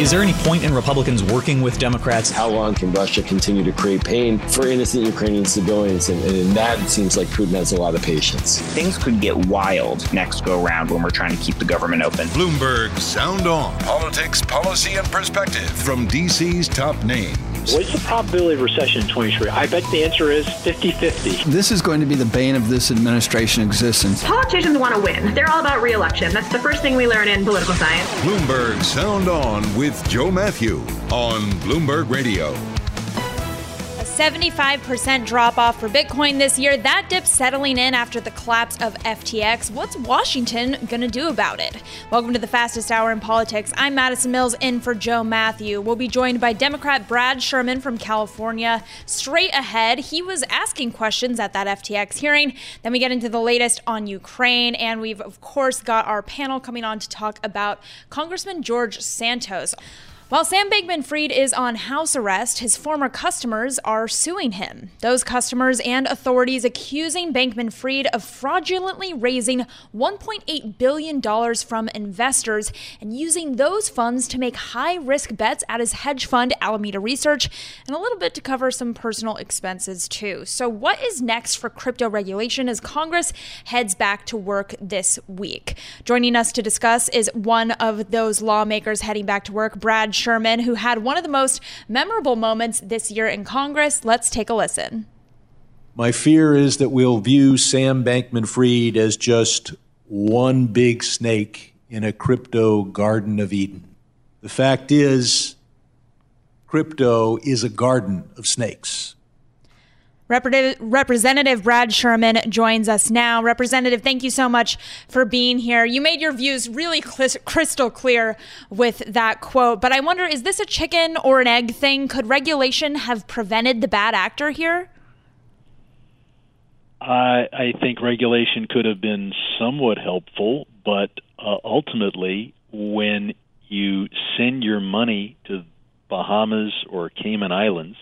Is there any point in Republicans working with Democrats? How long can Russia continue to create pain for innocent Ukrainian civilians? And, and in that, it seems like Putin has a lot of patience. Things could get wild next go round when we're trying to keep the government open. Bloomberg Sound On. Politics, policy, and perspective from DC's top names. What's the probability of recession in 23? I bet the answer is 50 50. This is going to be the bane of this administration existence. Politicians want to win. They're all about reelection. That's the first thing we learn in political science. Bloomberg Sound On with Joe Mathieu on Bloomberg Radio. 75% drop off for Bitcoin this year. That dip settling in after the collapse of FTX. What's Washington going to do about it? Welcome to the fastest hour in politics. I'm Madison Mills in for Joe Mathieu. We'll be joined by Democrat Brad Sherman from California. Straight ahead, he was asking questions at that FTX hearing. Then we get into the latest on Ukraine. And we've, of course, got our panel coming on to talk about Congressman George Santos. While Sam Bankman Fried is on house arrest, his former customers are suing him. Those customers and authorities accusing Bankman Fried of fraudulently raising $1.8 billion from investors and using those funds to make high risk bets at his hedge fund, Alameda Research, and a little bit to cover some personal expenses too. So, what is next for crypto regulation as Congress heads back to work this week? Joining us to discuss is one of those lawmakers heading back to work, Brad Sherman, who had one of the most memorable moments this year in Congress. Let's take a listen. My fear is that we'll view Sam Bankman Fried as just one big snake in a crypto Garden of Eden. The fact is, crypto is a garden of snakes. Representative Brad Sherman joins us now. Representative, thank you so much for being here. You made your views really crystal clear with that quote, but I wonder is this a chicken or an egg thing? Could regulation have prevented the bad actor here? I, I think regulation could have been somewhat helpful, but uh, ultimately, when you send your money to Bahamas or Cayman Islands,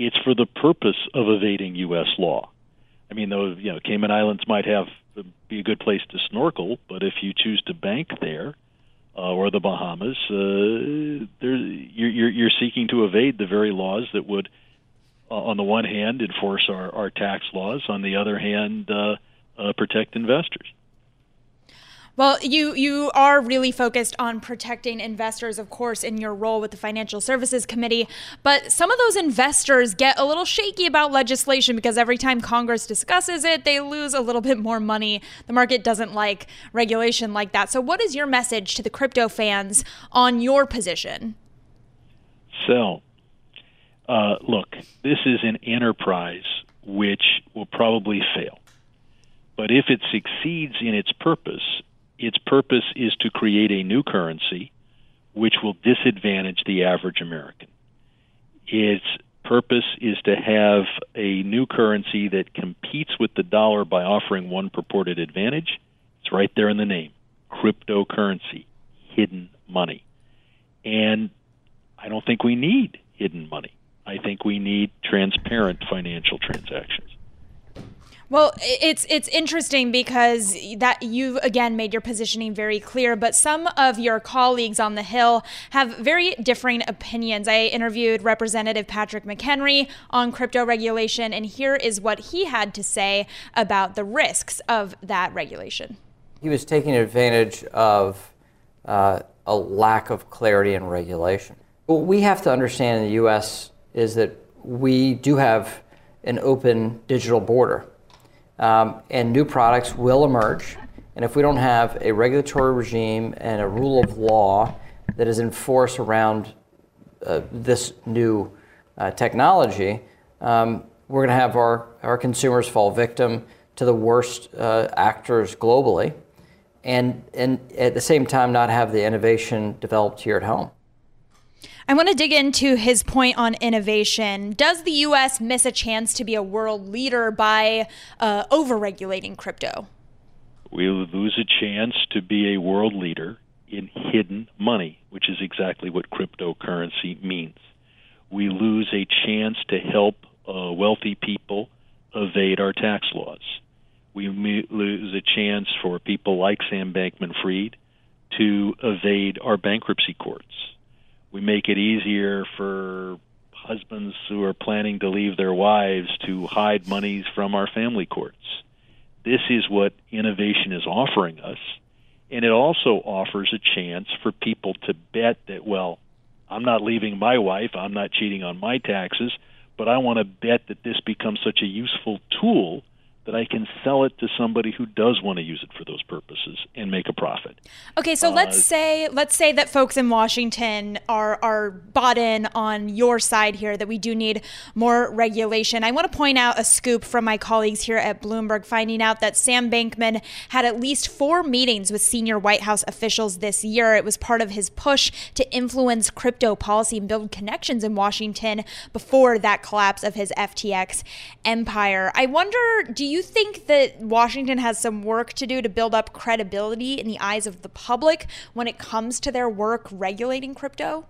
it's for the purpose of evading U.S. law. I mean, though you know, Cayman Islands might have be a good place to snorkel, but if you choose to bank there uh, or the Bahamas, uh, you're, you're seeking to evade the very laws that would, uh, on the one hand, enforce our, our tax laws, on the other hand, uh, uh, protect investors. Well, you you are really focused on protecting investors, of course, in your role with the Financial Services Committee. But some of those investors get a little shaky about legislation because every time Congress discusses it, they lose a little bit more money. The market doesn't like regulation like that. So, what is your message to the crypto fans on your position? So, uh, look, this is an enterprise which will probably fail. But if it succeeds in its purpose, its purpose is to create a new currency which will disadvantage the average American. Its purpose is to have a new currency that competes with the dollar by offering one purported advantage. It's right there in the name cryptocurrency, hidden money. And I don't think we need hidden money. I think we need transparent financial transactions. Well, it's it's interesting because that you've again made your positioning very clear, but some of your colleagues on the Hill have very differing opinions. I interviewed Representative Patrick McHenry on crypto regulation, and here is what he had to say about the risks of that regulation. He was taking advantage of uh, a lack of clarity in regulation. What we have to understand in the U.S. is that we do have an open digital border. Um, and new products will emerge. And if we don't have a regulatory regime and a rule of law that is enforced around uh, this new uh, technology, um, we're going to have our, our consumers fall victim to the worst uh, actors globally and, and at the same time not have the innovation developed here at home. I want to dig into his point on innovation. Does the U.S. miss a chance to be a world leader by uh, overregulating crypto? We lose a chance to be a world leader in hidden money, which is exactly what cryptocurrency means. We lose a chance to help uh, wealthy people evade our tax laws. We lose a chance for people like Sam Bankman Fried to evade our bankruptcy courts we make it easier for husbands who are planning to leave their wives to hide monies from our family courts. This is what innovation is offering us. And it also offers a chance for people to bet that, well, I'm not leaving my wife, I'm not cheating on my taxes, but I want to bet that this becomes such a useful tool that I can sell it to somebody who does want to use it for those purposes and make a profit. Okay, so uh, let's say let's say that folks in Washington are are bought in on your side here that we do need more regulation. I want to point out a scoop from my colleagues here at Bloomberg finding out that Sam Bankman had at least 4 meetings with senior White House officials this year. It was part of his push to influence crypto policy and build connections in Washington before that collapse of his FTX empire. I wonder do you think that Washington has some work to do to build up credibility in the eyes of the public when it comes to their work regulating crypto?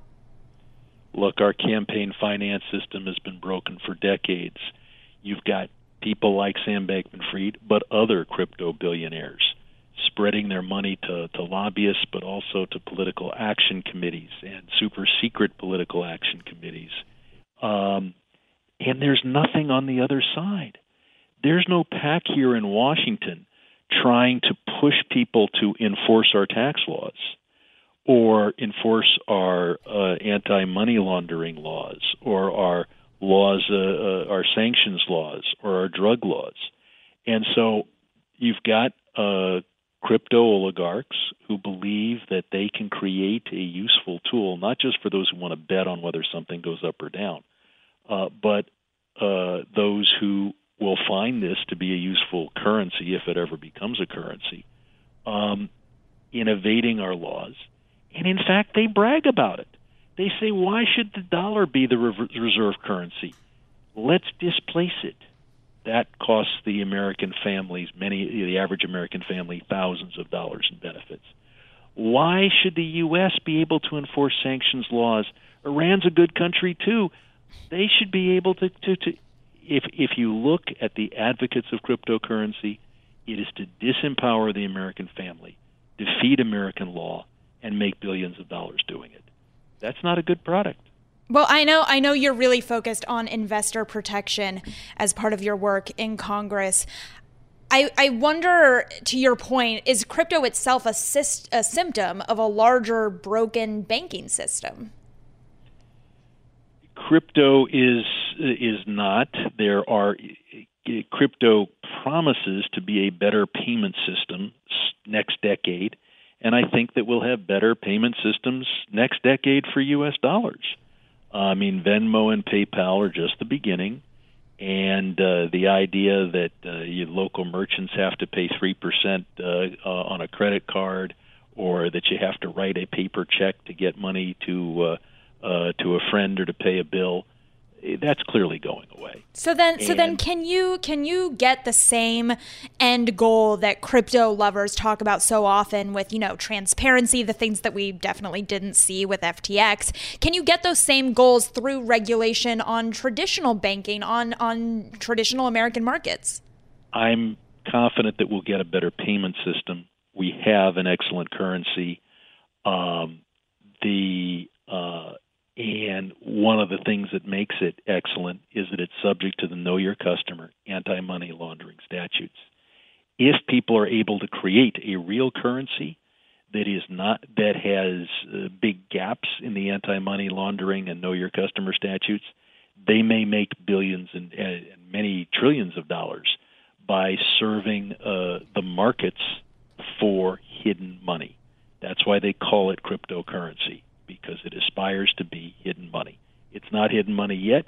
Look, our campaign finance system has been broken for decades. You've got people like Sam Bankman Fried, but other crypto billionaires spreading their money to, to lobbyists, but also to political action committees and super secret political action committees. Um, and there's nothing on the other side there's no PAC here in Washington trying to push people to enforce our tax laws or enforce our uh, anti-money laundering laws or our laws, uh, uh, our sanctions laws or our drug laws. And so you've got uh, crypto oligarchs who believe that they can create a useful tool, not just for those who want to bet on whether something goes up or down, uh, but uh, those who will find this to be a useful currency if it ever becomes a currency um, in evading our laws. And in fact, they brag about it. They say, why should the dollar be the reserve currency? Let's displace it. That costs the American families, many the average American family, thousands of dollars in benefits. Why should the U.S. be able to enforce sanctions laws? Iran's a good country too. They should be able to, to, to if if you look at the advocates of cryptocurrency, it is to disempower the American family, defeat American law, and make billions of dollars doing it. That's not a good product. Well, I know I know you're really focused on investor protection as part of your work in Congress. I, I wonder, to your point, is crypto itself a, syst- a symptom of a larger broken banking system? Crypto is is not. There are crypto promises to be a better payment system next decade, and I think that we'll have better payment systems next decade for U.S. dollars. I mean, Venmo and PayPal are just the beginning, and uh, the idea that uh, local merchants have to pay three percent uh, uh, on a credit card, or that you have to write a paper check to get money to uh, to a friend or to pay a bill that's clearly going away. So then and so then can you can you get the same end goal that crypto lovers talk about so often with, you know, transparency, the things that we definitely didn't see with FTX. Can you get those same goals through regulation on traditional banking on on traditional American markets? I'm confident that we'll get a better payment system. We have an excellent currency. Um, the uh, and one of the things that makes it excellent is that it's subject to the Know Your Customer anti money laundering statutes. If people are able to create a real currency that is not that has uh, big gaps in the anti money laundering and Know Your Customer statutes, they may make billions and, many trillions of dollars by serving uh, the markets for hidden money. That's why they call it cryptocurrency because it aspires to be hidden money. It's not hidden money yet.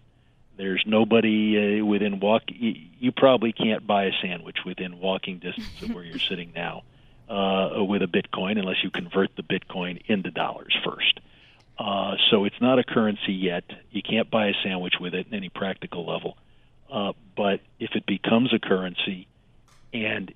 There's nobody uh, within walk. You probably can't buy a sandwich within walking distance of where you're sitting now uh, with a Bitcoin unless you convert the Bitcoin into dollars first. Uh, so it's not a currency yet. You can't buy a sandwich with it in any practical level. Uh, but if it becomes a currency and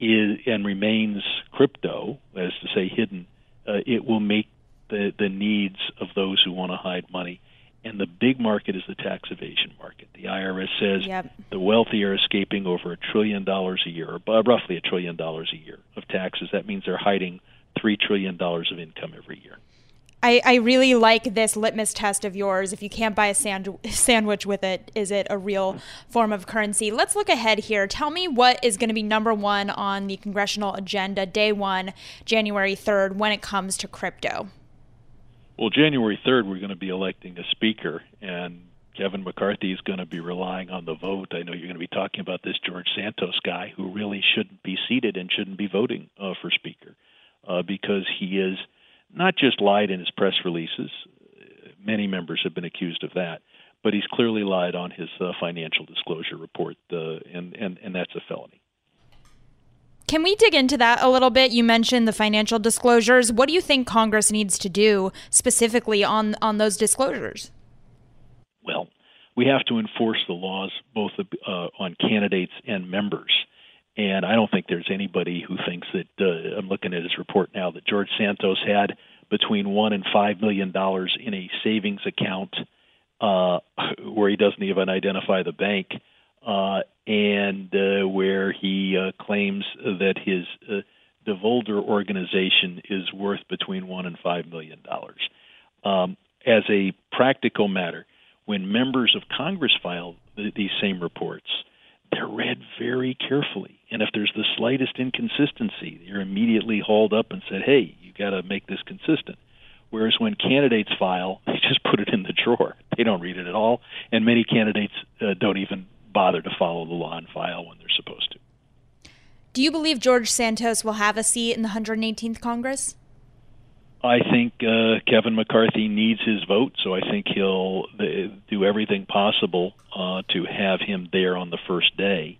is and remains crypto, as to say hidden, uh, it will make the the needs of those who want to hide money. And the big market is the tax evasion market. The IRS says yep. the wealthy are escaping over a trillion dollars a year, or roughly a trillion dollars a year of taxes. That means they're hiding three trillion dollars of income every year. I, I really like this litmus test of yours. If you can't buy a sand, sandwich with it, is it a real form of currency? Let's look ahead here. Tell me what is going to be number one on the congressional agenda day one, January 3rd, when it comes to crypto. Well, January 3rd, we're going to be electing a speaker, and Kevin McCarthy is going to be relying on the vote. I know you're going to be talking about this George Santos guy who really shouldn't be seated and shouldn't be voting uh, for speaker uh, because he is – not just lied in his press releases. Many members have been accused of that, but he's clearly lied on his uh, financial disclosure report, uh, and, and, and that's a felony. Can we dig into that a little bit? You mentioned the financial disclosures. What do you think Congress needs to do specifically on, on those disclosures? Well, we have to enforce the laws both uh, on candidates and members. And I don't think there's anybody who thinks that uh, I'm looking at his report now that George Santos had between one and five million dollars in a savings account uh, where he doesn't even identify the bank, uh, and uh, where he uh, claims that his uh, Devolder organization is worth between one and five million dollars. Um, as a practical matter, when members of Congress file th- these same reports, they're read very carefully. And if there's the slightest inconsistency, you're immediately hauled up and said, hey, you got to make this consistent. Whereas when candidates file, they just put it in the drawer. They don't read it at all. And many candidates uh, don't even bother to follow the law and file when they're supposed to. Do you believe George Santos will have a seat in the 118th Congress? I think uh, Kevin McCarthy needs his vote, so I think he'll uh, do everything possible uh, to have him there on the first day.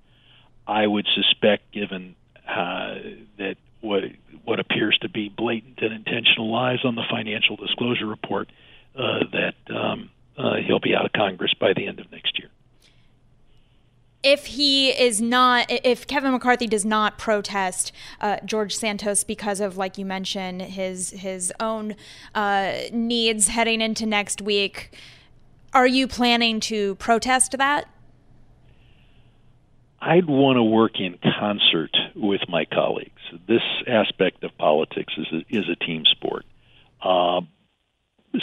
I would suspect, given uh, that what what appears to be blatant and intentional lies on the financial disclosure report, uh, that um, uh, he'll be out of Congress by the end of next year if he is not, if Kevin McCarthy does not protest uh, George Santos because of, like you mentioned, his his own uh, needs heading into next week, are you planning to protest that? I'd want to work in concert with my colleagues. This aspect of politics is a, is a team sport. Uh,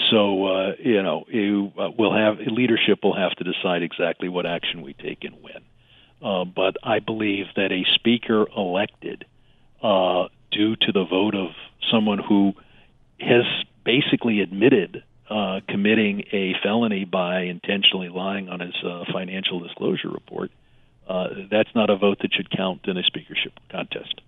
so uh, you know, you, uh, we'll have leadership will have to decide exactly what action we take and when. Uh, but I believe that a speaker elected uh, due to the vote of someone who has basically admitted uh, committing a felony by intentionally lying on his uh, financial disclosure report, uh, that's not a vote that should count in a speakership contest.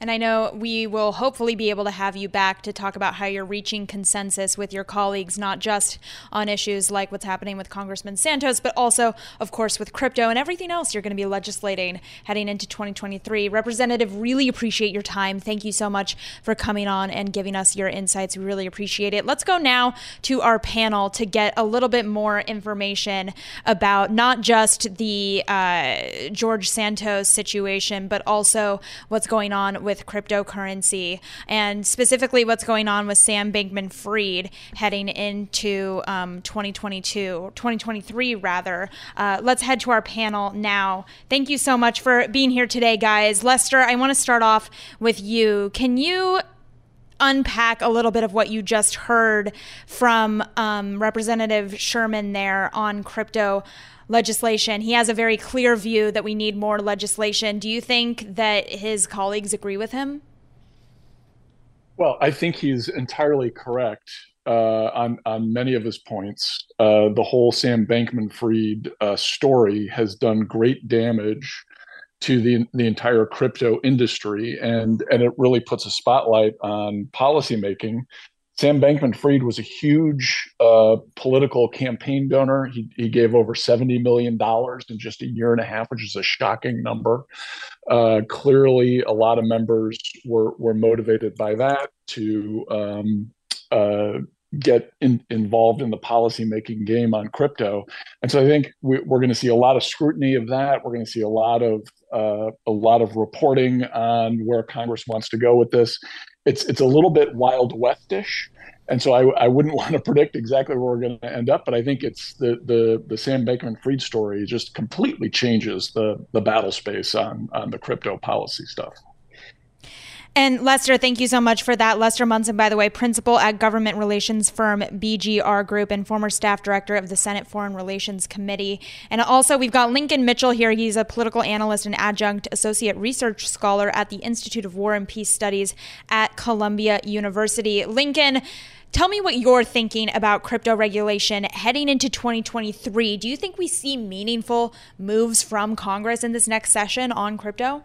And I know we will hopefully be able to have you back to talk about how you're reaching consensus with your colleagues, not just on issues like what's happening with Congressman Santos, but also, of course, with crypto and everything else you're going to be legislating heading into 2023. Representative, really appreciate your time. Thank you so much for coming on and giving us your insights. We really appreciate it. Let's go now to our panel to get a little bit more information about not just the uh, George Santos situation, but also what's going on with cryptocurrency and specifically what's going on with Sam Bankman Fried heading into um, 2022, 2023 rather. Uh, let's head to our panel now. Thank you so much for being here today, guys. Lester, I want to start off with you. Can you unpack a little bit of what you just heard from um, Representative Sherman there on crypto legislation. He has a very clear view that we need more legislation. Do you think that his colleagues agree with him? Well, I think he's entirely correct uh, on on many of his points. Uh, the whole Sam Bankman-Fried uh, story has done great damage to the the entire crypto industry, and and it really puts a spotlight on policymaking. Sam Bankman-Fried was a huge uh, political campaign donor. He, he gave over seventy million dollars in just a year and a half, which is a shocking number. Uh, clearly, a lot of members were were motivated by that to um, uh, get in, involved in the policymaking game on crypto. And so I think we, are going to see a lot of scrutiny of that. We're going to see a lot of uh, a lot of reporting on where Congress wants to go with this. It's it's a little bit wild westish. And so I, I wouldn't want to predict exactly where we're going to end up, but I think it's the the the Sam Bankman-Fried story just completely changes the the battle space on on the crypto policy stuff. And Lester, thank you so much for that. Lester Munson, by the way, principal at government relations firm BGR Group and former staff director of the Senate Foreign Relations Committee. And also, we've got Lincoln Mitchell here. He's a political analyst and adjunct associate research scholar at the Institute of War and Peace Studies at Columbia University. Lincoln, Tell me what you're thinking about crypto regulation heading into 2023. Do you think we see meaningful moves from Congress in this next session on crypto?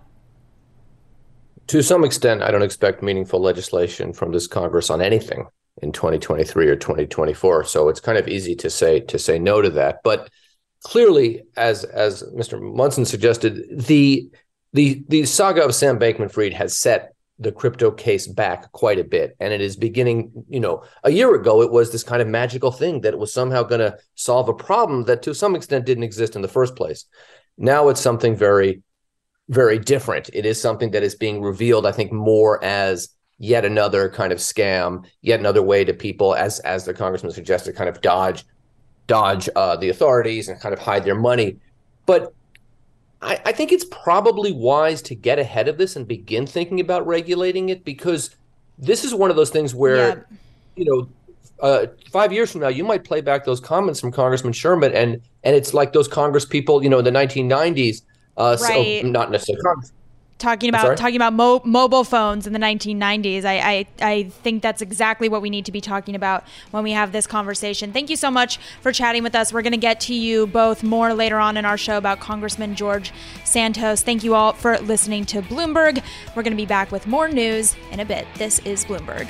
To some extent, I don't expect meaningful legislation from this Congress on anything in 2023 or 2024. So it's kind of easy to say to say no to that. But clearly, as as Mr. Munson suggested, the the the saga of Sam Bankman-Fried has set the crypto case back quite a bit, and it is beginning. You know, a year ago it was this kind of magical thing that it was somehow going to solve a problem that, to some extent, didn't exist in the first place. Now it's something very very different. It is something that is being revealed, I think, more as yet another kind of scam, yet another way to people, as as the congressman suggested, kind of dodge dodge uh, the authorities and kind of hide their money. But I, I think it's probably wise to get ahead of this and begin thinking about regulating it because this is one of those things where, yeah. you know, uh, five years from now, you might play back those comments from Congressman Sherman, and and it's like those Congress people, you know, in the 1990s uh, right. So not necessarily talking about talking about mo- mobile phones in the 1990s. I, I I think that's exactly what we need to be talking about when we have this conversation. Thank you so much for chatting with us. We're going to get to you both more later on in our show about Congressman George Santos. Thank you all for listening to Bloomberg. We're going to be back with more news in a bit. This is Bloomberg.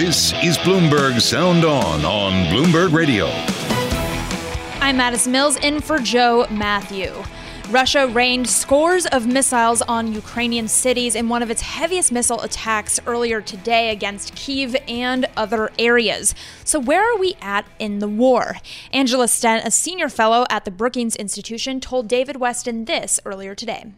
This is Bloomberg Sound On on Bloomberg Radio. I'm Madison Mills in for Joe Mathieu. Russia rained scores of missiles on Ukrainian cities in one of its heaviest missile attacks earlier today against Kiev and other areas. So, where are we at in the war? Angela Stent, a senior fellow at the Brookings Institution, told David Westin this earlier today.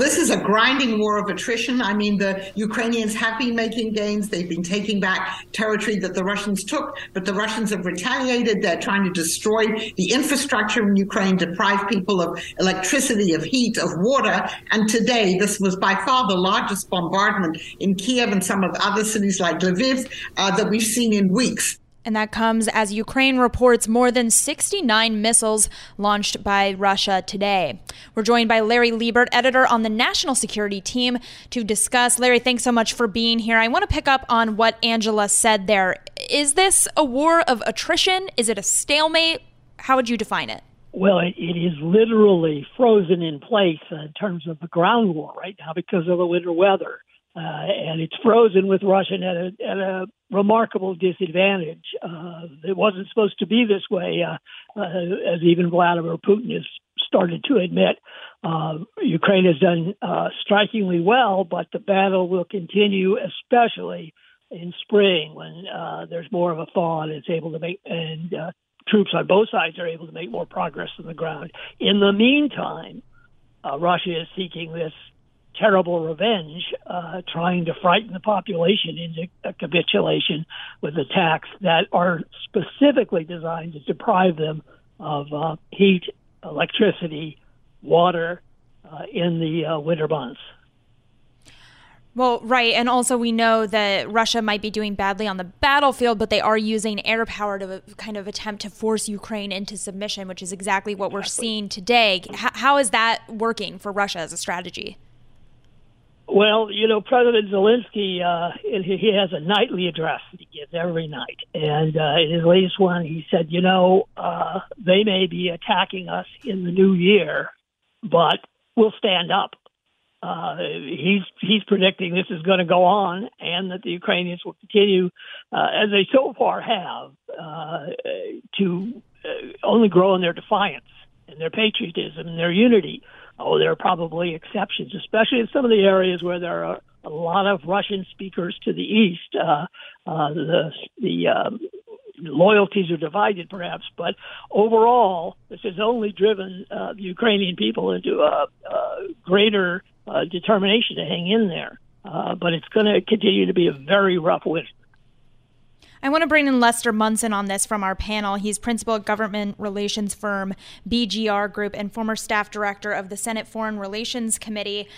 This is a grinding war of attrition. I mean, the Ukrainians have been making gains. They've been taking back territory that the Russians took, but the Russians have retaliated. They're trying to destroy the infrastructure in Ukraine, deprive people of electricity, of heat, of water. And today, this was by far the largest bombardment in Kiev and some of the other cities like Lviv uh, that we've seen in weeks. And that comes as Ukraine reports more than 69 missiles launched by Russia today. We're joined by Larry Liebert, editor on the national security team, to discuss. Larry, thanks so much for being here. I want to pick up on what Angela said there. Is this a war of attrition? Is it a stalemate? How would you define it? Well, it, is literally frozen in place uh, in terms of the ground war right now because of the winter weather. Uh, and it's frozen with Russia at a, at a remarkable disadvantage. Uh, it wasn't supposed to be this way, uh, uh as even Vladimir Putin has started to admit. Uh, Ukraine has done uh, strikingly well, but the battle will continue, especially in spring when uh, there's more of a thaw and it's able to make and uh, troops on both sides are able to make more progress on the ground. In the meantime, uh, Russia is seeking this terrible revenge, uh, trying to frighten the population into a capitulation with attacks that are specifically designed to deprive them of uh, heat, electricity, water uh, in the uh, winter months. Well, right. And also, we know that Russia might be doing badly on the battlefield, but they are using air power to kind of attempt to force Ukraine into submission, which is exactly what we're seeing today. H- how is that working for Russia as a strategy? Well, you know, President Zelensky, uh, he has a nightly address that he gives every night. And uh, in his latest one, he said, you know, uh, they may be attacking us in the new year, but we'll stand up. Uh, he's he's predicting this is going to go on, and that the Ukrainians will continue, uh, as they so far have, uh, to uh, only grow in their defiance and their patriotism and their unity. Oh, there are probably exceptions, especially in some of the areas where there are a lot of Russian speakers to the east. Uh, uh, the the um, loyalties are divided, perhaps, but overall, this has only driven uh, the Ukrainian people into a, a greater uh, determination to hang in there. Uh, but it's going to continue to be a very rough winter. I want to bring in Lester Munson on this from our panel. He's principal at government relations firm BGR Group and former staff director of the Senate Foreign Relations Committee.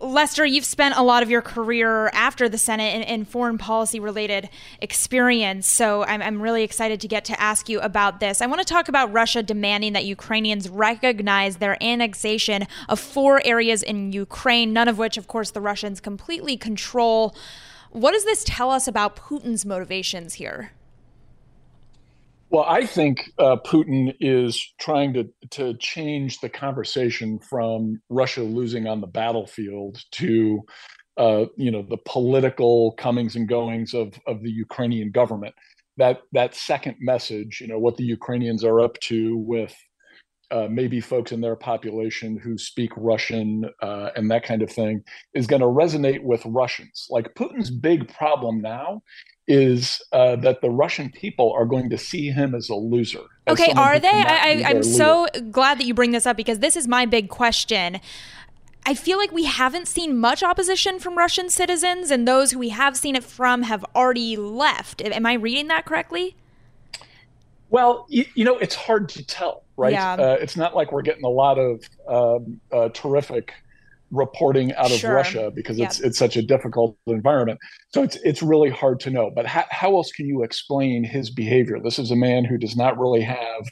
Lester, you've spent a lot of your career after the Senate in, in foreign policy related experience. So I'm, I'm, really excited to get to ask you about this. I want to talk about Russia demanding that Ukrainians recognize their annexation of four areas in Ukraine, none of which, of course, the Russians completely control. What does this tell us about Putin's motivations here? Well, I think uh, Putin is trying to to change the conversation from Russia losing on the battlefield to, uh, you know, the political comings and goings of of the Ukrainian government. That that second message, you know, what the Ukrainians are up to with uh, maybe folks in their population who speak Russian uh, and that kind of thing is going to resonate with Russians. Like Putin's big problem now is uh, that the Russian people are going to see him as a loser. As okay, are they? I, am so glad that you bring this up because this is my big question. I feel like we haven't seen much opposition from Russian citizens, and those who we have seen it from have already left. Am I reading that correctly? Well, you, you know, it's hard to tell, right? Yeah. Uh, it's not like we're getting a lot of um, uh, terrific reporting out of sure. Russia because it's it's such a difficult environment. So it's it's really hard to know. But how, how else can you explain his behavior? This is a man who does not really have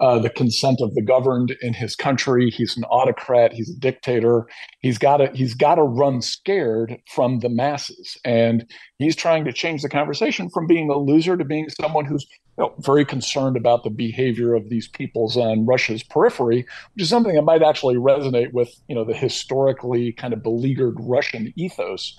uh, the consent of the governed in his country. He's an autocrat. He's a dictator. He's got to he's got to run scared from the masses, and he's trying to change the conversation from being a loser to being someone who's you know, very concerned about the behavior of these peoples on Russia's periphery, which is something that might actually resonate with you know the historically kind of beleaguered Russian ethos.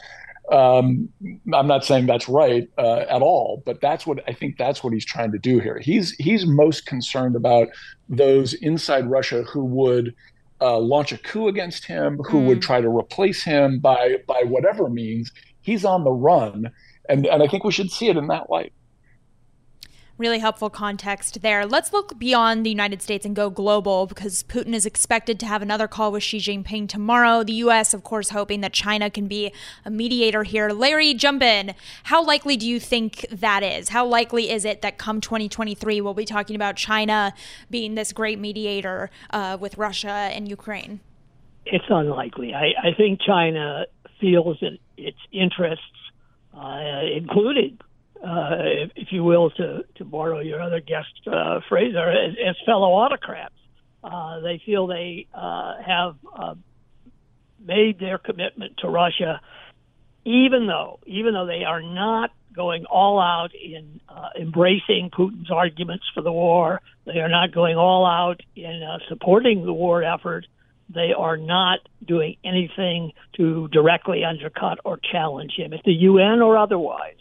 Um, I'm not saying that's right uh, at all, but that's what I think that's what he's trying to do here. He's he's most concerned about those inside Russia who would uh, launch a coup against him, who mm. would try to replace him by by whatever means. He's on the run, and and I think we should see it in that light. Really helpful context there. Let's look beyond the United States and go global because Putin is expected to have another call with Xi Jinping tomorrow. The U.S., of course, hoping that China can be a mediator here. Larry, jump in. How likely do you think that is? How likely is it that come 2023 we'll be talking about China being this great mediator uh, with Russia and Ukraine? It's unlikely. I, I think China feels that its interests, uh, included uh, if, if, you will, to, to borrow your other guest uh, phrase, are as, as fellow autocrats. Uh, they feel they uh, have uh, made their commitment to Russia, even though even though they are not going all out in embracing Putin's arguments for the war. They are not going all out in supporting the war effort. They are not doing anything to directly undercut or challenge him, at the UN or otherwise.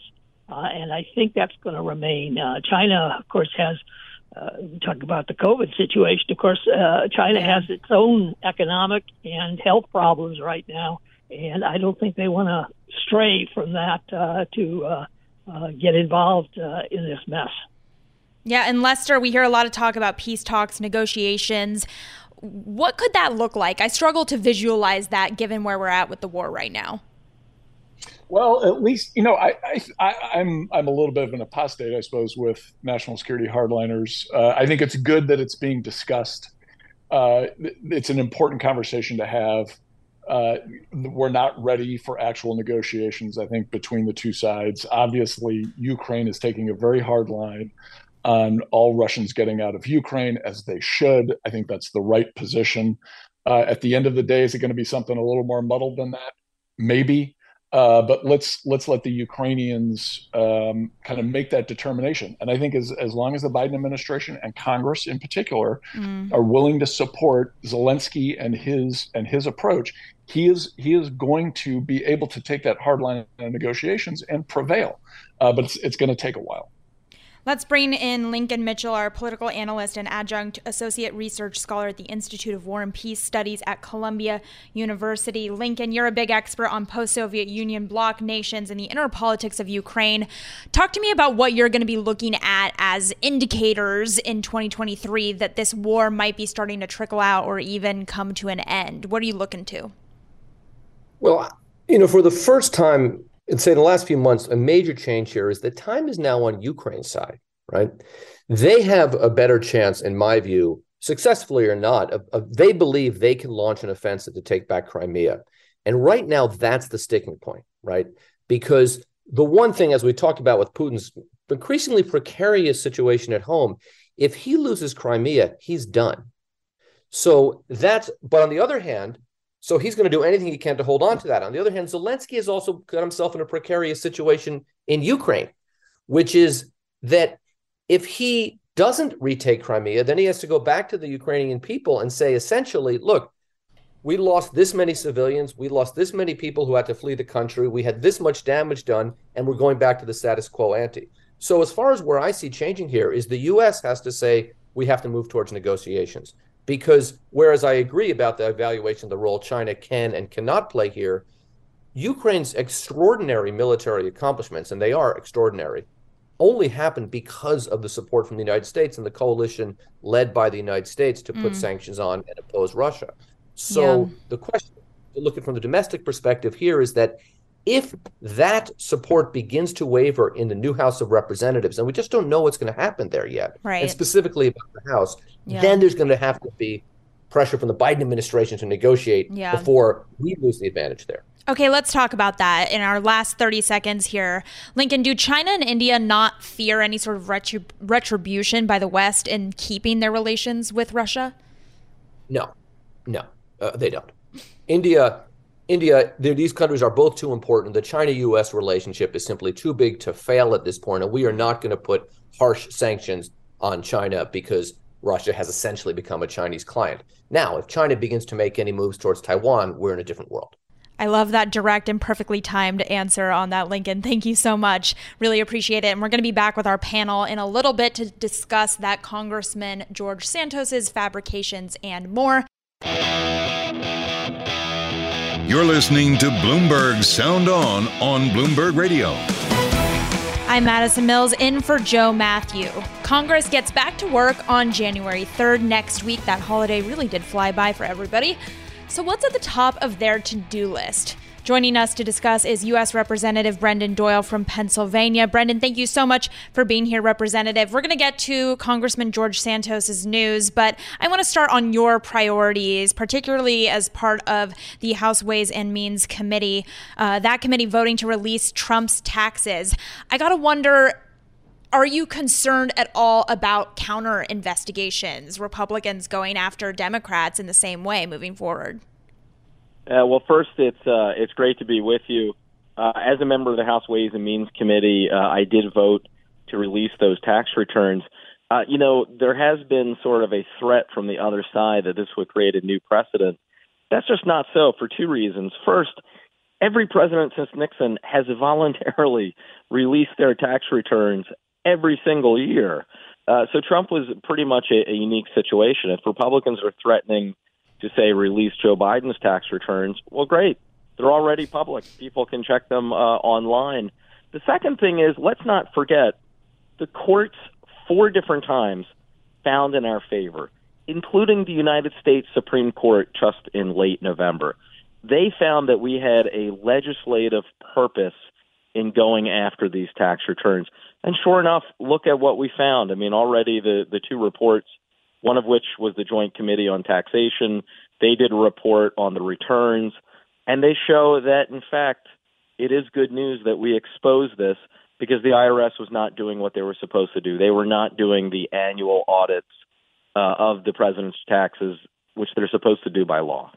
Uh, and I think that's going to remain. Uh, China, of course, has uh, talk about the COVID situation. Of course, uh, China has its own economic and health problems right now, and I don't think they want to stray from that uh, to uh, uh, get involved uh, in this mess. Yeah, and Lester, we hear a lot of talk about peace talks, negotiations. What could that look like? I struggle to visualize that given where we're at with the war right now. Well, at least you know I, I I'm I'm a little bit of an apostate, I suppose, with national security hardliners. Uh, I think it's good that it's being discussed. Uh, it's an important conversation to have. Uh, we're not ready for actual negotiations. I think between the two sides. Obviously, Ukraine is taking a very hard line on all Russians getting out of Ukraine, as they should. I think that's the right position. Uh, at the end of the day, is it going to be something a little more muddled than that? Maybe. Uh, but let's let's let the Ukrainians um, kind of make that determination. And I think as as long as the Biden administration and Congress in particular mm. are willing to support Zelensky and his and his approach, he is he is going to be able to take that hard line in negotiations and prevail. Uh, but it's it's going to take a while. Let's bring in Lincoln Mitchell, our political analyst and adjunct associate research scholar at the Institute of War and Peace Studies at Columbia University. Lincoln, you're a big expert on post Soviet Union bloc nations and the inner politics of Ukraine. Talk to me about what you're going to be looking at as indicators in 2023 that this war might be starting to trickle out or even come to an end. What are you looking to? Well, you know, for the first time and say in the last few months, a major change here is the time is now on Ukraine's side, right? They have a better chance, in my view, successfully or not, they believe they can launch an offensive to take back Crimea. And right now, that's the sticking point, right? Because the one thing, as we talked about with Putin's increasingly precarious situation at home, if he loses Crimea, he's done. So that's, but on the other hand, so he's going to do anything he can to hold on to that. On the other hand, Zelensky has also got himself in a precarious situation in Ukraine, which is that if he doesn't retake Crimea, then he has to go back to the Ukrainian people and say essentially, look, we lost this many civilians, we lost this many people who had to flee the country, we had this much damage done, and we're going back to the status quo ante. So, as far as where I see changing here is the US has to say we have to move towards negotiations. Because whereas I agree about the evaluation of the role China can and cannot play here, Ukraine's extraordinary military accomplishments, and they are extraordinary, only happened because of the support from the United States and the coalition led by the United States to put mm. sanctions on and oppose Russia. So yeah. the question, looking from the domestic perspective here, is that if that support begins to waver in the new House of Representatives, and we just don't know what's going to happen there yet, right. and specifically about the House, yeah. then there's going to have to be pressure from the Biden administration to negotiate yeah. before we lose the advantage there. Okay, let's talk about that in our last 30 seconds here. Lincoln, do China and India not fear any sort of retrib- retribution by the West in keeping their relations with Russia? No, no, uh, they don't. India India, these countries are both too important. The China US relationship is simply too big to fail at this point, and we are not going to put harsh sanctions on China because Russia has essentially become a Chinese client. Now, if China begins to make any moves towards Taiwan, we're in a different world. I love that direct and perfectly timed answer on that, Lincoln. Thank you so much. Really appreciate it. And we're going to be back with our panel in a little bit to discuss that Congressman George Santos's fabrications and more. You're listening to Bloomberg Sound On on Bloomberg Radio. I'm Madison Mills in for Joe Mathieu. Congress gets back to work on January 3rd next week. That holiday really did fly by for everybody. So, what's at the top of their to do list? Joining us to discuss is U.S. Representative Brendan Boyle from Pennsylvania. Brendan, thank you so much for being here, Representative. We're going to get to Congressman George Santos's news, but I want to start on your priorities, particularly as part of the House Ways and Means Committee. Uh, that committee voting to release Trump's taxes. I got to wonder are you concerned at all about counter investigations, Republicans going after Democrats in the same way moving forward? Uh, well, first, it's uh, it's great to be with you. Uh, as a member of the House Ways and Means Committee, uh, I did vote to release those tax returns. Uh, you know, there has been sort of a threat from the other side that this would create a new precedent. That's just not so for two reasons. First, every president since Nixon has voluntarily released their tax returns every single year. Uh, so Trump was pretty much a, a unique situation. If Republicans are threatening to say release Joe Biden's tax returns, well, great. They're already public. People can check them uh, online. The second thing is let's not forget the courts four different times found in our favor, including the United States Supreme Court just in late November. They found that we had a legislative purpose in going after these tax returns. And sure enough, look at what we found. I mean, already the, the two reports, one of which was the Joint Committee on Taxation, they did a report on the returns, and they show that, in fact, it is good news that we exposed this because the IRS was not doing what they were supposed to do. They were not doing the annual audits uh, of the president's taxes, which they're supposed to do by law.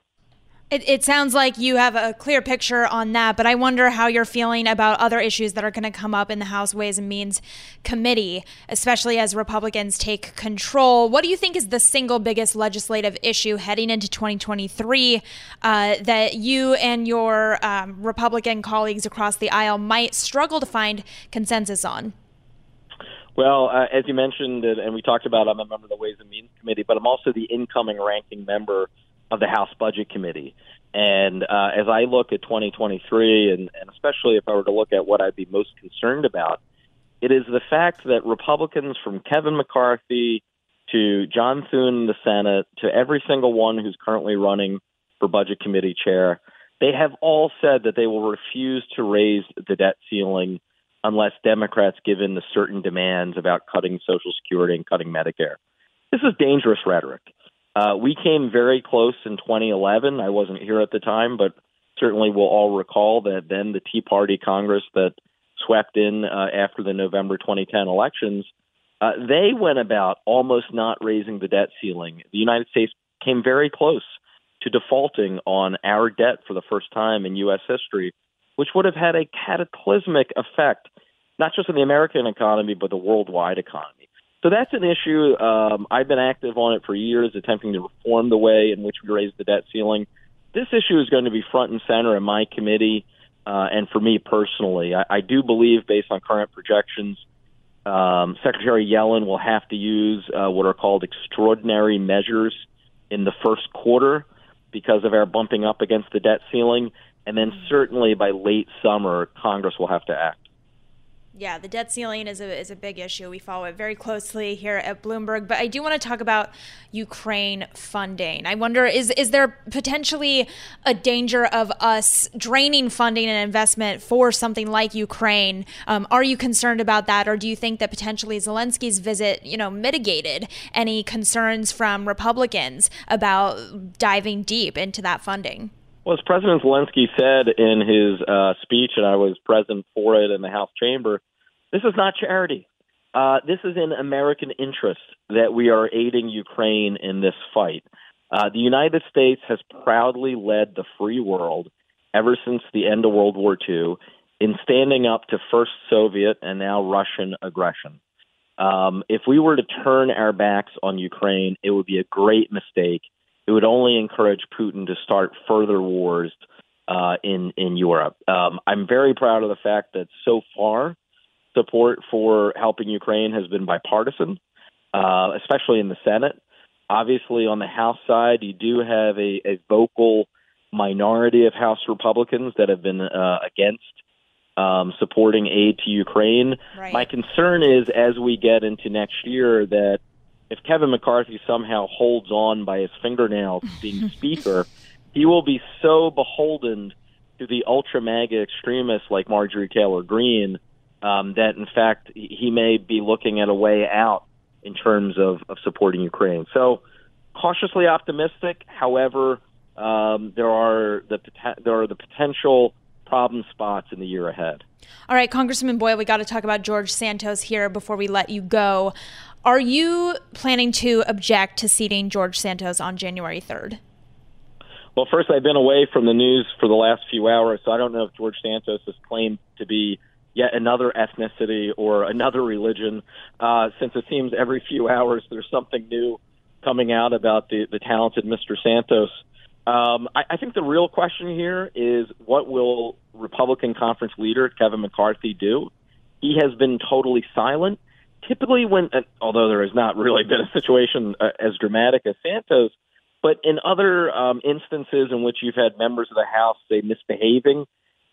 It, it, sounds like you have a clear picture on that, but I wonder how you're feeling about other issues that are going to come up in the House Ways and Means Committee, especially as Republicans take control. What do you think is the single biggest legislative issue heading into 2023 uh, that you and your um, Republican colleagues across the aisle might struggle to find consensus on? Well, uh, as you mentioned, and we talked about, I'm a member of the Ways and Means Committee, but I'm also the incoming ranking member of the House Budget Committee. And uh, as I look at 2023, and, and especially if I were to look at what I'd be most concerned about, it is the fact that Republicans from Kevin McCarthy to John Thune in the Senate to every single one who's currently running for Budget Committee chair, they have all said that they will refuse to raise the debt ceiling unless Democrats give in to certain demands about cutting Social Security and cutting Medicare. This is dangerous rhetoric. Uh, we came very close in 2011. I wasn't here at the time, but certainly we'll all recall that then the Tea Party Congress that swept in uh, after the November 2010 elections, uh, they went about almost not raising the debt ceiling. The United States came very close to defaulting on our debt for the first time in U.S. history, which would have had a cataclysmic effect, not just on the American economy, but the worldwide economy. So that's an issue. Um, I've been active on it for years, attempting to reform the way in which we raise the debt ceiling. This issue is going to be front and center in my committee, uh, and for me personally, I, I do believe, based on current projections, um, Secretary Yellen will have to use uh, what are called extraordinary measures in the first quarter because of our bumping up against the debt ceiling, and then certainly by late summer, Congress will have to act. Yeah, the debt ceiling is a, is a big issue. We follow it very closely here at Bloomberg. But I do want to talk about Ukraine funding. I wonder is is there potentially a danger of us draining funding and investment for something like Ukraine? Um, are you concerned about that, or do you think that potentially Zelensky's visit, you know, mitigated any concerns from Republicans about diving deep into that funding? Well, as President Zelensky said in his uh, speech, and I was present for it in the House chamber, this is not charity. Uh, this is in American interest that we are aiding Ukraine in this fight. Uh, the United States has proudly led the free world ever since the end of World War II in standing up to first Soviet and now Russian aggression. Um, if we were to turn our backs on Ukraine, it would be a great mistake it would only encourage Putin to start further wars uh, in in Europe. Um, I'm very proud of the fact that so far support for helping Ukraine has been bipartisan, uh, especially in the Senate. Obviously, on the House side, you do have a, a vocal minority of House Republicans that have been uh, against um, supporting aid to Ukraine. Right. My concern is as we get into next year that if Kevin McCarthy somehow holds on by his fingernails to being speaker, he will be so beholden to the ultra MAGA extremists like Marjorie Taylor Greene um, that, in fact, he may be looking at a way out in terms of, of supporting Ukraine. So, cautiously optimistic. However, um, there are the there are the potential problem spots in the year ahead. All right, Congressman Boyle, we got to talk about George Santos here before we let you go. Are you planning to object to seating George Santos on January 3rd? Well, first, I've been away from the news for the last few hours, so I don't know if George Santos has claimed to be yet another ethnicity or another religion, uh, since it seems every few hours there's something new coming out about the, the talented Mr. Santos. Um, I, I think the real question here is what will Republican conference leader Kevin McCarthy do? He has been totally silent typically when, although there has not really been a situation uh, as dramatic as Santos, But in other um, instances in which you've had members of the House say misbehaving,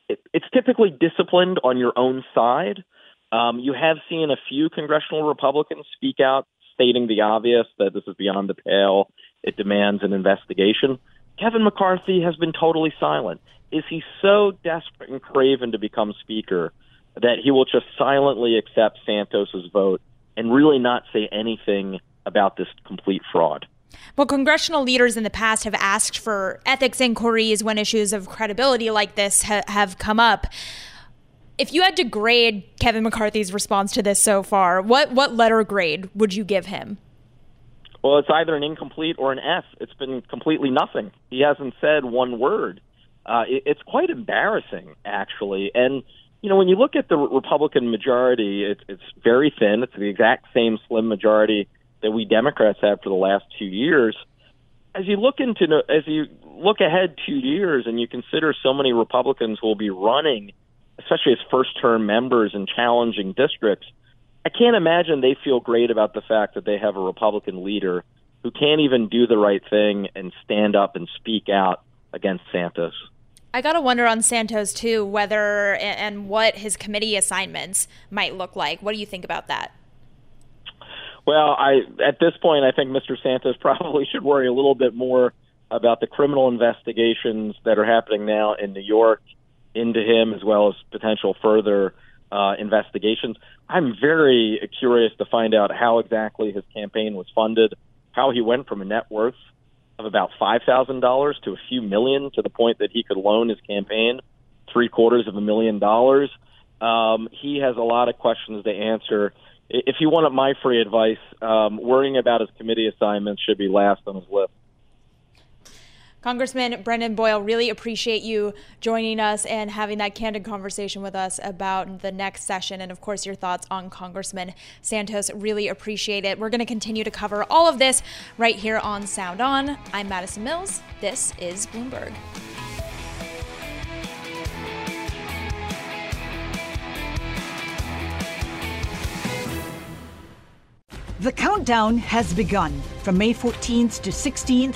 it, it's typically disciplined on your own side. Um, you have seen a few congressional Republicans speak out, stating the obvious that this is beyond the pale. It demands an investigation. Kevin McCarthy has been totally silent. Is he so desperate and craven to become Speaker that he will just silently accept Santos's vote and really not say anything about this complete fraud? Well, congressional leaders in the past have asked for ethics inquiries when issues of credibility like this ha- have come up. If you had to grade Kevin McCarthy's response to this so far, what what letter grade would you give him? Well, it's either an incomplete or an F. It's been completely nothing. He hasn't said one word. Uh, it, it's quite embarrassing, actually. And you know, when you look at the Republican majority, it's it's very thin. It's the exact same slim majority that we Democrats have for the last two years. As you look into as you look ahead two years, and you consider so many Republicans will be running, especially as first-term members in challenging districts, I can't imagine they feel great about the fact that they have a Republican leader who can't even do the right thing and stand up and speak out against Santos. I got to wonder on Santos too whether and what his committee assignments might look like. What do you think about that? Well, I at this point I think Mr. Santos probably should worry a little bit more about the criminal investigations that are happening now in New York into him as well as potential further uh, investigations. I'm very curious to find out how exactly his campaign was funded, how he went from a net worth of about $5,000 to a few million to the point that he could loan his campaign three quarters of a million dollars. Um, he has a lot of questions to answer. If you wanted my free advice, um, worrying about his committee assignments should be last on his list. Congressman Brendan Boyle, really appreciate you joining us and having that candid conversation with us about the next session and, of course, your thoughts on Congressman Santos. Really appreciate it. We're going to continue to cover all of this right here on Sound On. I'm Madison Mills. This is Bloomberg. The countdown has begun. From May 14th to 16th,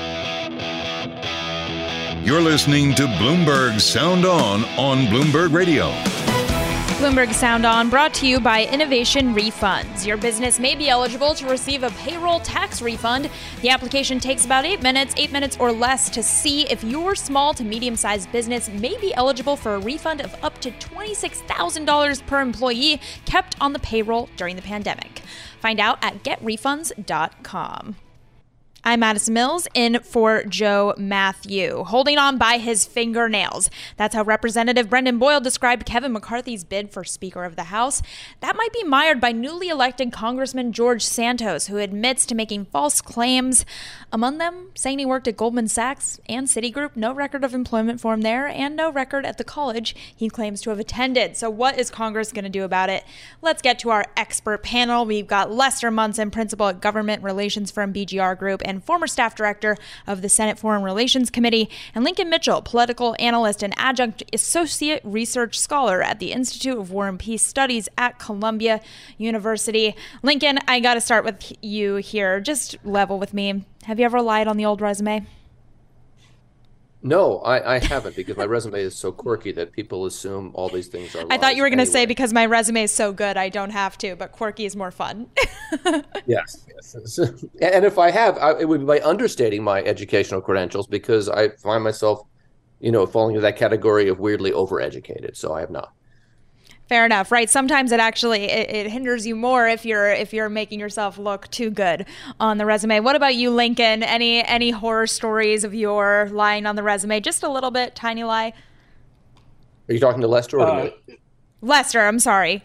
You're listening to Bloomberg Sound On on Bloomberg Radio. Bloomberg Sound On brought to you by Innovation Refunds. Your business may be eligible to receive a payroll tax refund. The application takes about eight minutes, eight minutes or less to see if your small to medium sized business may be eligible for a refund of up to $26,000 per employee kept on the payroll during the pandemic. Find out at getrefunds.com. I'm Madison Mills in for Joe Mathieu, holding on by his fingernails. That's how Representative Brendan Boyle described Kevin McCarthy's bid for Speaker of the House. That might be mired by newly elected Congressman George Santos, who admits to making false claims. Among them, saying he worked at Goldman Sachs and Citigroup, no record of employment for him there, and no record at the college he claims to have attended. So, what is Congress going to do about it? Let's get to our expert panel. We've got Lester Munson, principal at government relations from BGR Group and former staff director of the Senate Foreign Relations Committee, and Lincoln Mitchell, political analyst and adjunct associate research scholar at the Institute of War and Peace Studies at Columbia University. Lincoln, I got to start with you here. Just level with me. Have you ever lied on the old resume? No, I, I haven't because my resume is so quirky that people assume all these things are. I thought you were going to anyway. say because my resume is so good, I don't have to, but quirky is more fun. yes, yes. And if I have, I, it would be by understating my educational credentials because I find myself, you know, falling into that category of weirdly overeducated. So I have not. Fair enough, right? Sometimes it actually it, it, hinders you more if you're if you're making yourself look too good on the resume. What about you, Lincoln? Any any horror stories of your lying on the resume? Just a little bit, tiny lie. Are you talking to Lester or Uh, to me? Lester, I'm sorry.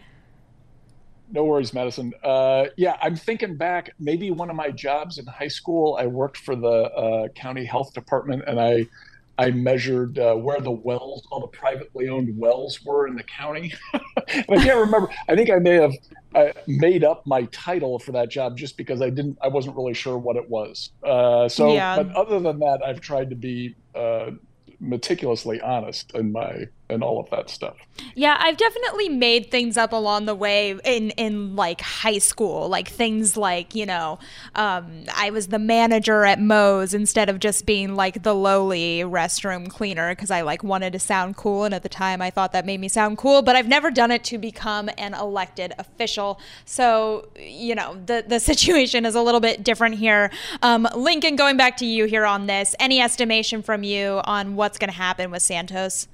No worries, Madison. Uh, yeah, I'm thinking back. Maybe one of my jobs in high school, I worked for the uh, county health department, and I I measured uh, where the wells, all the privately owned wells were in the county. I can't remember. I think I may have uh, made up my title for that job just because I didn't, I wasn't really sure what it was. Uh, so, yeah. but other than that, I've tried to be uh, meticulously honest in my and all of that stuff. Yeah, I've definitely made things up along the way in in like high school, like things like you know, um, I was the manager at Moe's instead of just being like the lowly restroom cleaner because I like wanted to sound cool, and at the time I thought that made me sound cool. But I've never done it to become an elected official, so you know the the situation is a little bit different here. Um, Lincoln, going back to you here on this, any estimation from you on what's going to happen with Santos?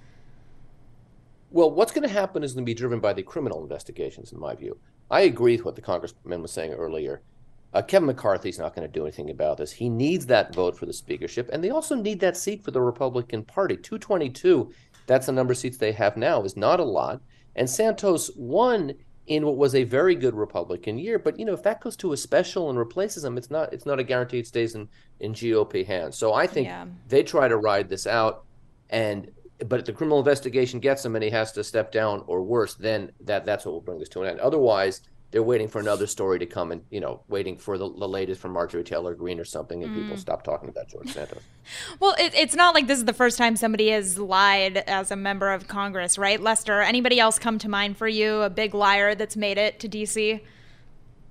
Well, what's going to happen is going to be driven by the criminal investigations, in my view. I agree with what the congressman was saying earlier. Uh, Kevin McCarthy's not going to do anything about this. He needs that vote for the speakership, and they also need that seat for the Republican Party. 222, that's the number of seats they have now, is not a lot. And Santos won in what was a very good Republican year. But you know, if that goes to a special and replaces him, it's not it's not a guarantee it stays in in GOP hands. So I think yeah. they try to ride this out, and but if the criminal investigation gets him and he has to step down or worse, then that that's what will bring this to an end. Otherwise, they're waiting for another story to come and you know waiting for the, the latest from Marjorie Taylor Greene or something, and mm. people stop talking about George Santos. well, it, it's not like this is the first time somebody has lied as a member of Congress, right, Lester? Anybody else come to mind for you? A big liar that's made it to D.C.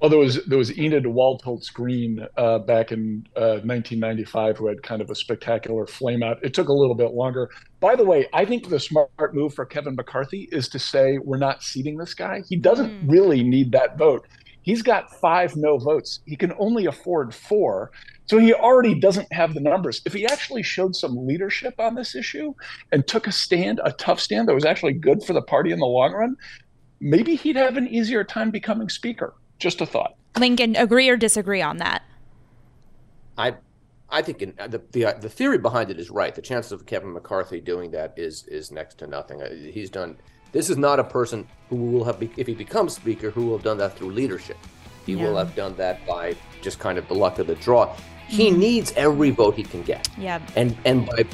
Well, there was there was Enid Waldholtz Greene uh, back in uh, 1995 who had kind of a spectacular flame out. It took a little bit longer. By the way, I think the smart move for Kevin McCarthy is to say we're not seating this guy. He doesn't mm. really need that vote. He's got five no votes. He can only afford four. So he already doesn't have the numbers. If he actually showed some leadership on this issue and took a stand, a tough stand that was actually good for the party in the long run, maybe he'd have an easier time becoming speaker. Just a thought. Lincoln, agree or disagree on that? I, I think in, the, the the theory behind it is right. The chances of Kevin McCarthy doing that is is next to nothing. Uh, he's done. This is not a person who will have, if he becomes speaker, who will have done that through leadership. He yeah. will have done that by just kind of the luck of the draw. He mm-hmm. needs every vote he can get. Yeah. And and by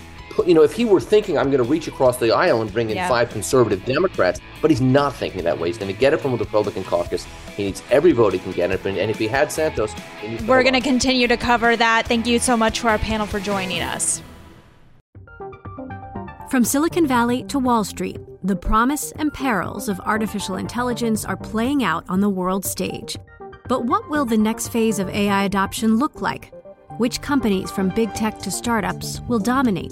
you know, if he were thinking, I'm going to reach across the aisle and bring in yeah. five conservative Democrats, but he's not thinking that way. He's going to get it from the Republican caucus. He needs every vote he can get. And if he had Santos, we're going to continue to cover that. Thank you so much to our panel for joining us. From Silicon Valley to Wall Street, the promise and perils of artificial intelligence are playing out on the world stage. But what will the next phase of AI adoption look like? Which companies, from big tech to startups, will dominate?